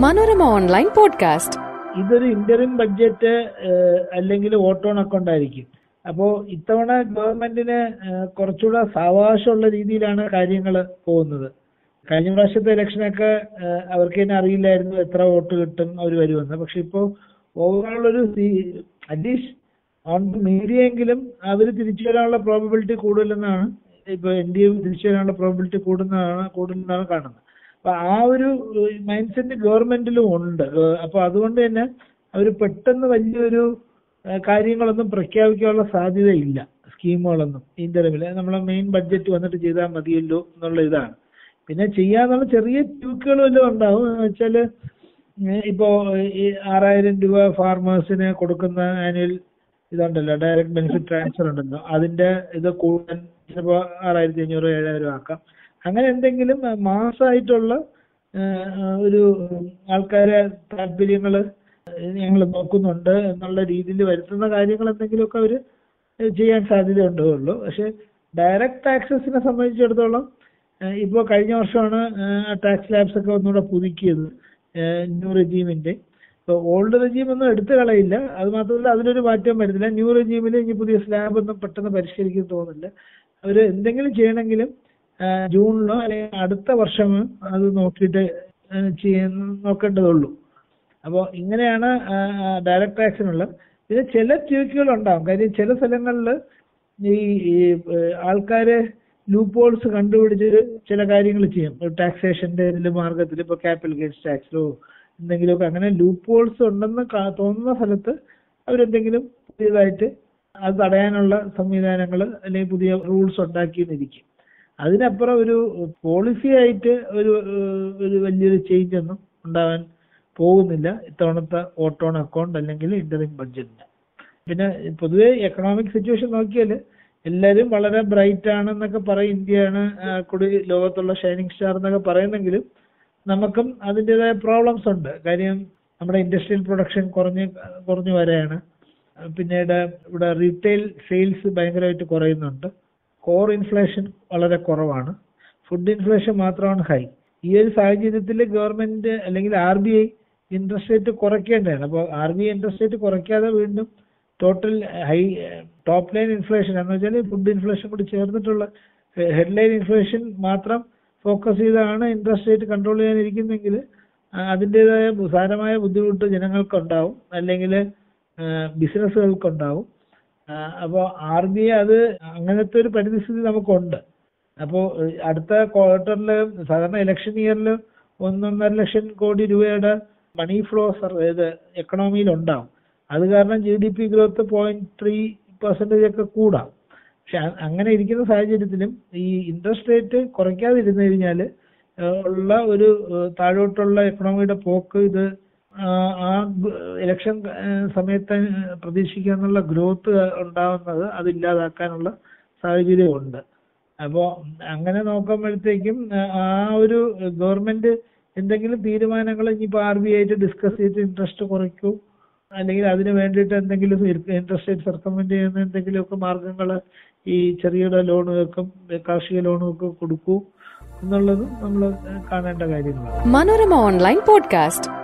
Manorama online podcast. ഇതൊരു interim budget അല്ലെങ്കിൽ vote on account ആയിരിക്കും. അപ്പോ ഇത്തവണ ഗവൺമെന്റിന് കുറച്ചുകൂടെ സാവകാശമുള്ള രീതിയിലാണ് കാര്യങ്ങൾ പോകുന്നത്. കഴിഞ്ഞ പ്രാവശ്യത്തെ ഇലക്ഷനൊക്കെ അവർക്ക് തന്നെ അറിയില്ലായിരുന്നു എത്ര വോട്ട് കിട്ടും അവർ വരുമെന്ന്. പക്ഷെ ഇപ്പോൾ ഓവറോൾ ഒരു അറ്റ്ലീസ്റ്റ് ഓൺ മീഡിയെങ്കിലും അവർ തിരിച്ചു വരാനുള്ള പ്രോബിലിറ്റി കൂടുതലെന്നാണ് ഇപ്പൊ എൻ ഡി എ തിരിച്ചു വരാനുള്ള പ്രോബിലിറ്റി കൂടുന്നതാണ് കൂടുതലെന്നാണ് കാണുന്നത്. അപ്പൊ ആ ഒരു മൈൻഡ് സെറ്റ് ഗവൺമെന്റിലും ഉണ്ട്. അപ്പൊ അതുകൊണ്ട് തന്നെ അവർ പെട്ടെന്ന് വലിയൊരു കാര്യങ്ങളൊന്നും പ്രഖ്യാപിക്കാനുള്ള സാധ്യതയില്ല. സ്കീമുകളൊന്നും ഈ നിലവിൽ നമ്മളെ മെയിൻ ബഡ്ജറ്റ് വന്നിട്ട് ചെയ്താൽ മതിയല്ലോ എന്നുള്ള ഇതാണ്. പിന്നെ ചെയ്യാന്നുള്ള ചെറിയ ട്യൂക്കുകൾ വല്ലതും ഉണ്ടാവും. ഏഹ് ഇപ്പോ ഈ ആറായിരം രൂപ ഫാർമേഴ്സിന് കൊടുക്കുന്ന ആനുവൽ ഇതുണ്ടല്ലോ ഡയറക്റ്റ് ബെനിഫിറ്റ് ട്രാൻസ്ഫർ ഉണ്ടല്ലോ. അതിന്റെ ഇത് കൂടാൻ ചിലപ്പോ ആറായിരത്തി അഞ്ഞൂറ് ഏഴായിരം ആക്കാം. അങ്ങനെ എന്തെങ്കിലും മാസമായിട്ടുള്ള ഒരു ആൾക്കാരെ താല്പര്യങ്ങൾ ഞങ്ങൾ നോക്കുന്നുണ്ട് എന്നുള്ള രീതിയിൽ വരുത്തുന്ന കാര്യങ്ങൾ എന്തെങ്കിലുമൊക്കെ അവർ ചെയ്യാൻ സാധ്യത ഉള്ളൂ. പക്ഷെ ഡയറക്റ്റ് ടാക്സസിനെ സംബന്ധിച്ചിടത്തോളം ഇപ്പോൾ കഴിഞ്ഞ വർഷമാണ് ടാക്സ് ലാബ്സ് ഒക്കെ ഒന്നുകൂടെ പുതുക്കിയത് ന്യൂ റെജീമിന്റെ. ഇപ്പോൾ ഓൾഡ് റെജീം ഒന്നും എടുത്തു കളയില്ല. അത് മാത്രമല്ല അതിലൊരു മാറ്റം വരുന്നില്ല. ന്യൂ റെജീമിൽ ഇനി പുതിയ സ്ലാബ് ഒന്നും പെട്ടെന്ന് പരിഷ്കരിക്കാൻ തോന്നുന്നില്ല. അവർ എന്തെങ്കിലും ചെയ്യണമെങ്കിലും ജൂണിലോ അല്ലെങ്കിൽ അടുത്ത വർഷം അത് നോക്കിയിട്ട് ചെയ്യാൻ നോക്കേണ്ടതുള്ളൂ. അപ്പോൾ ഇങ്ങനെയാണ് ഡയറക്ട് ടാക്സിനുള്ളത് പിന്നെ ചില ട്യൂക്കുകൾ ഉണ്ടാകും കാര്യം ചില സ്ഥലങ്ങളിൽ ഈ ആൾക്കാർ ലൂപ്പ് ഹോൾസ് കണ്ടുപിടിച്ച് ചില കാര്യങ്ങൾ ചെയ്യും. ടാക്സേഷന്റെ ഇതിൽ മാർഗത്തിൽ ഇപ്പൊ ക്യാപിറ്റൽ ഗെയിൻസ് ടാക്സിലോ എന്തെങ്കിലുമൊക്കെ അങ്ങനെ ലൂപ്പ് ഹോൾസ് ഉണ്ടെന്ന് തോന്നുന്ന സ്ഥലത്ത് അവരെന്തെങ്കിലും പുതിയതായിട്ട് അത് തടയാനുള്ള സംവിധാനങ്ങൾ അല്ലെങ്കിൽ പുതിയ റൂൾസ് ഉണ്ടാക്കിയെന്നിരിക്കും. അതിനപ്പുറം ഒരു പോളിസി ആയിട്ട് ഒരു ഒരു വലിയൊരു ചേഞ്ച് ഒന്നും ഉണ്ടാവാൻ പോകുന്നില്ല. ഇത്തവണത്തെ ഓട്ടോൺ അക്കൗണ്ട് അല്ലെങ്കിൽ ഇന്ററിം ബഡ്ജറ്റിന് പിന്നെ പൊതുവെ എക്കണോമിക് സിറ്റുവേഷൻ നോക്കിയാൽ എല്ലാവരും വളരെ ബ്രൈറ്റ് ആണെന്നൊക്കെ പറയും. ഇന്ത്യയാണ് കൂടി ലോകത്തുള്ള ഷൈനിങ് സ്റ്റാർ എന്നൊക്കെ പറയുന്നെങ്കിലും നമുക്കും അതിന്റെതായ പ്രോബ്ലംസ് ഉണ്ട്. കാര്യം നമ്മുടെ ഇൻഡസ്ട്രിയൽ പ്രൊഡക്ഷൻ കുറഞ്ഞ് കുറഞ്ഞു വരെയാണ് പിന്നീട് ഇവിടെ റീറ്റെയിൽ സെയിൽസ് ഭയങ്കരമായിട്ട് കുറയുന്നുണ്ട്. കോർ ഇൻഫ്ലേഷൻ വളരെ കുറവാണ്. ഫുഡ് ഇൻഫ്ലേഷൻ മാത്രമാണ് ഹൈ ഈ ഒരു സാഹചര്യത്തിൽ ഗവൺമെന്റ് അല്ലെങ്കിൽ R B I interest rate കുറയ്ക്കേണ്ടതാണ്. അപ്പോൾ R B I interest rate കുറയ്ക്കാതെ വീണ്ടും total high top line inflation എന്ന് വെച്ചാൽ ഫുഡ് ഇൻഫ്ലേഷൻ കൂടി ചേർന്നിട്ടുള്ള ഹെഡ്ലൈൻ ഇൻഫ്ലേഷൻ മാത്രം ഫോക്കസ് ചെയ്താണ് ഇൻട്രസ്റ്റ് റേറ്റ് കൺട്രോൾ ചെയ്യാനിരിക്കുന്നെങ്കിൽ അതിന്റെതായ സാരമായ ബുദ്ധിമുട്ട് ജനങ്ങൾക്കുണ്ടാവും. അല്ലെങ്കിൽ ബിസിനസ്സുകൾക്കുണ്ടാവും അപ്പോൾ ആർ ബി ഐ അത് അങ്ങനത്തെ ഒരു പരിസ്ഥിതി നമുക്കുണ്ട്. അപ്പോൾ അടുത്ത ക്വാർട്ടറിൽ സാധാരണ ഇലക്ഷൻ ഇയറിൽ ഒന്നൊന്നര ലക്ഷം കോടി രൂപയുടെ മണി ഫ്ലോ ഇത് എക്കണോമിയിൽ ഉണ്ടാവും. അത് കാരണം G D P growth point three percentage ഒക്കെ കൂടാം. പക്ഷെ അങ്ങനെ ഇരിക്കുന്ന സാഹചര്യത്തിലും ഈ ഇൻട്രസ്റ്റ് റേറ്റ് കുറയ്ക്കാതിരുന്നു കഴിഞ്ഞാൽ ഉള്ള ഒരു താഴോട്ടുള്ള എക്കണോമിയുടെ പോക്ക് ഇത് ആ, ഇലക്ഷൻ സമയത്ത് പ്രതീക്ഷിക്കാനുള്ള ഗ്രോത്ത് ഉണ്ടാവുന്നത് അതില്ലാതാക്കാനുള്ള സാഹചര്യമുണ്ട്. അപ്പോൾ അങ്ങനെ നോക്കുമ്പോഴത്തേക്കും ആ, ആ ഒരു ഗവൺമെന്റ് എന്തെങ്കിലും തീരുമാനങ്ങൾ ഇനിയിപ്പോൾ ആർ ബി ആയിട്ട് ഡിസ്കസ് ചെയ്ത് ഇൻട്രസ്റ്റ് കുറയ്ക്കൂ അല്ലെങ്കിൽ അതിന് വേണ്ടിയിട്ട് എന്തെങ്കിലും ഇൻട്രസ്റ്റ് റേറ്റ് സർക്കമെന്റ് ചെയ്യുന്ന എന്തെങ്കിലുമൊക്കെ മാർഗങ്ങൾ ഈ ചെറുകിട ലോണുകൾക്കും കാർഷിക ലോണുകൾക്കും കൊടുക്കൂ എന്നുള്ളത് നമ്മൾ കാണേണ്ട കാര്യങ്ങളാണ്. Manorama online podcast.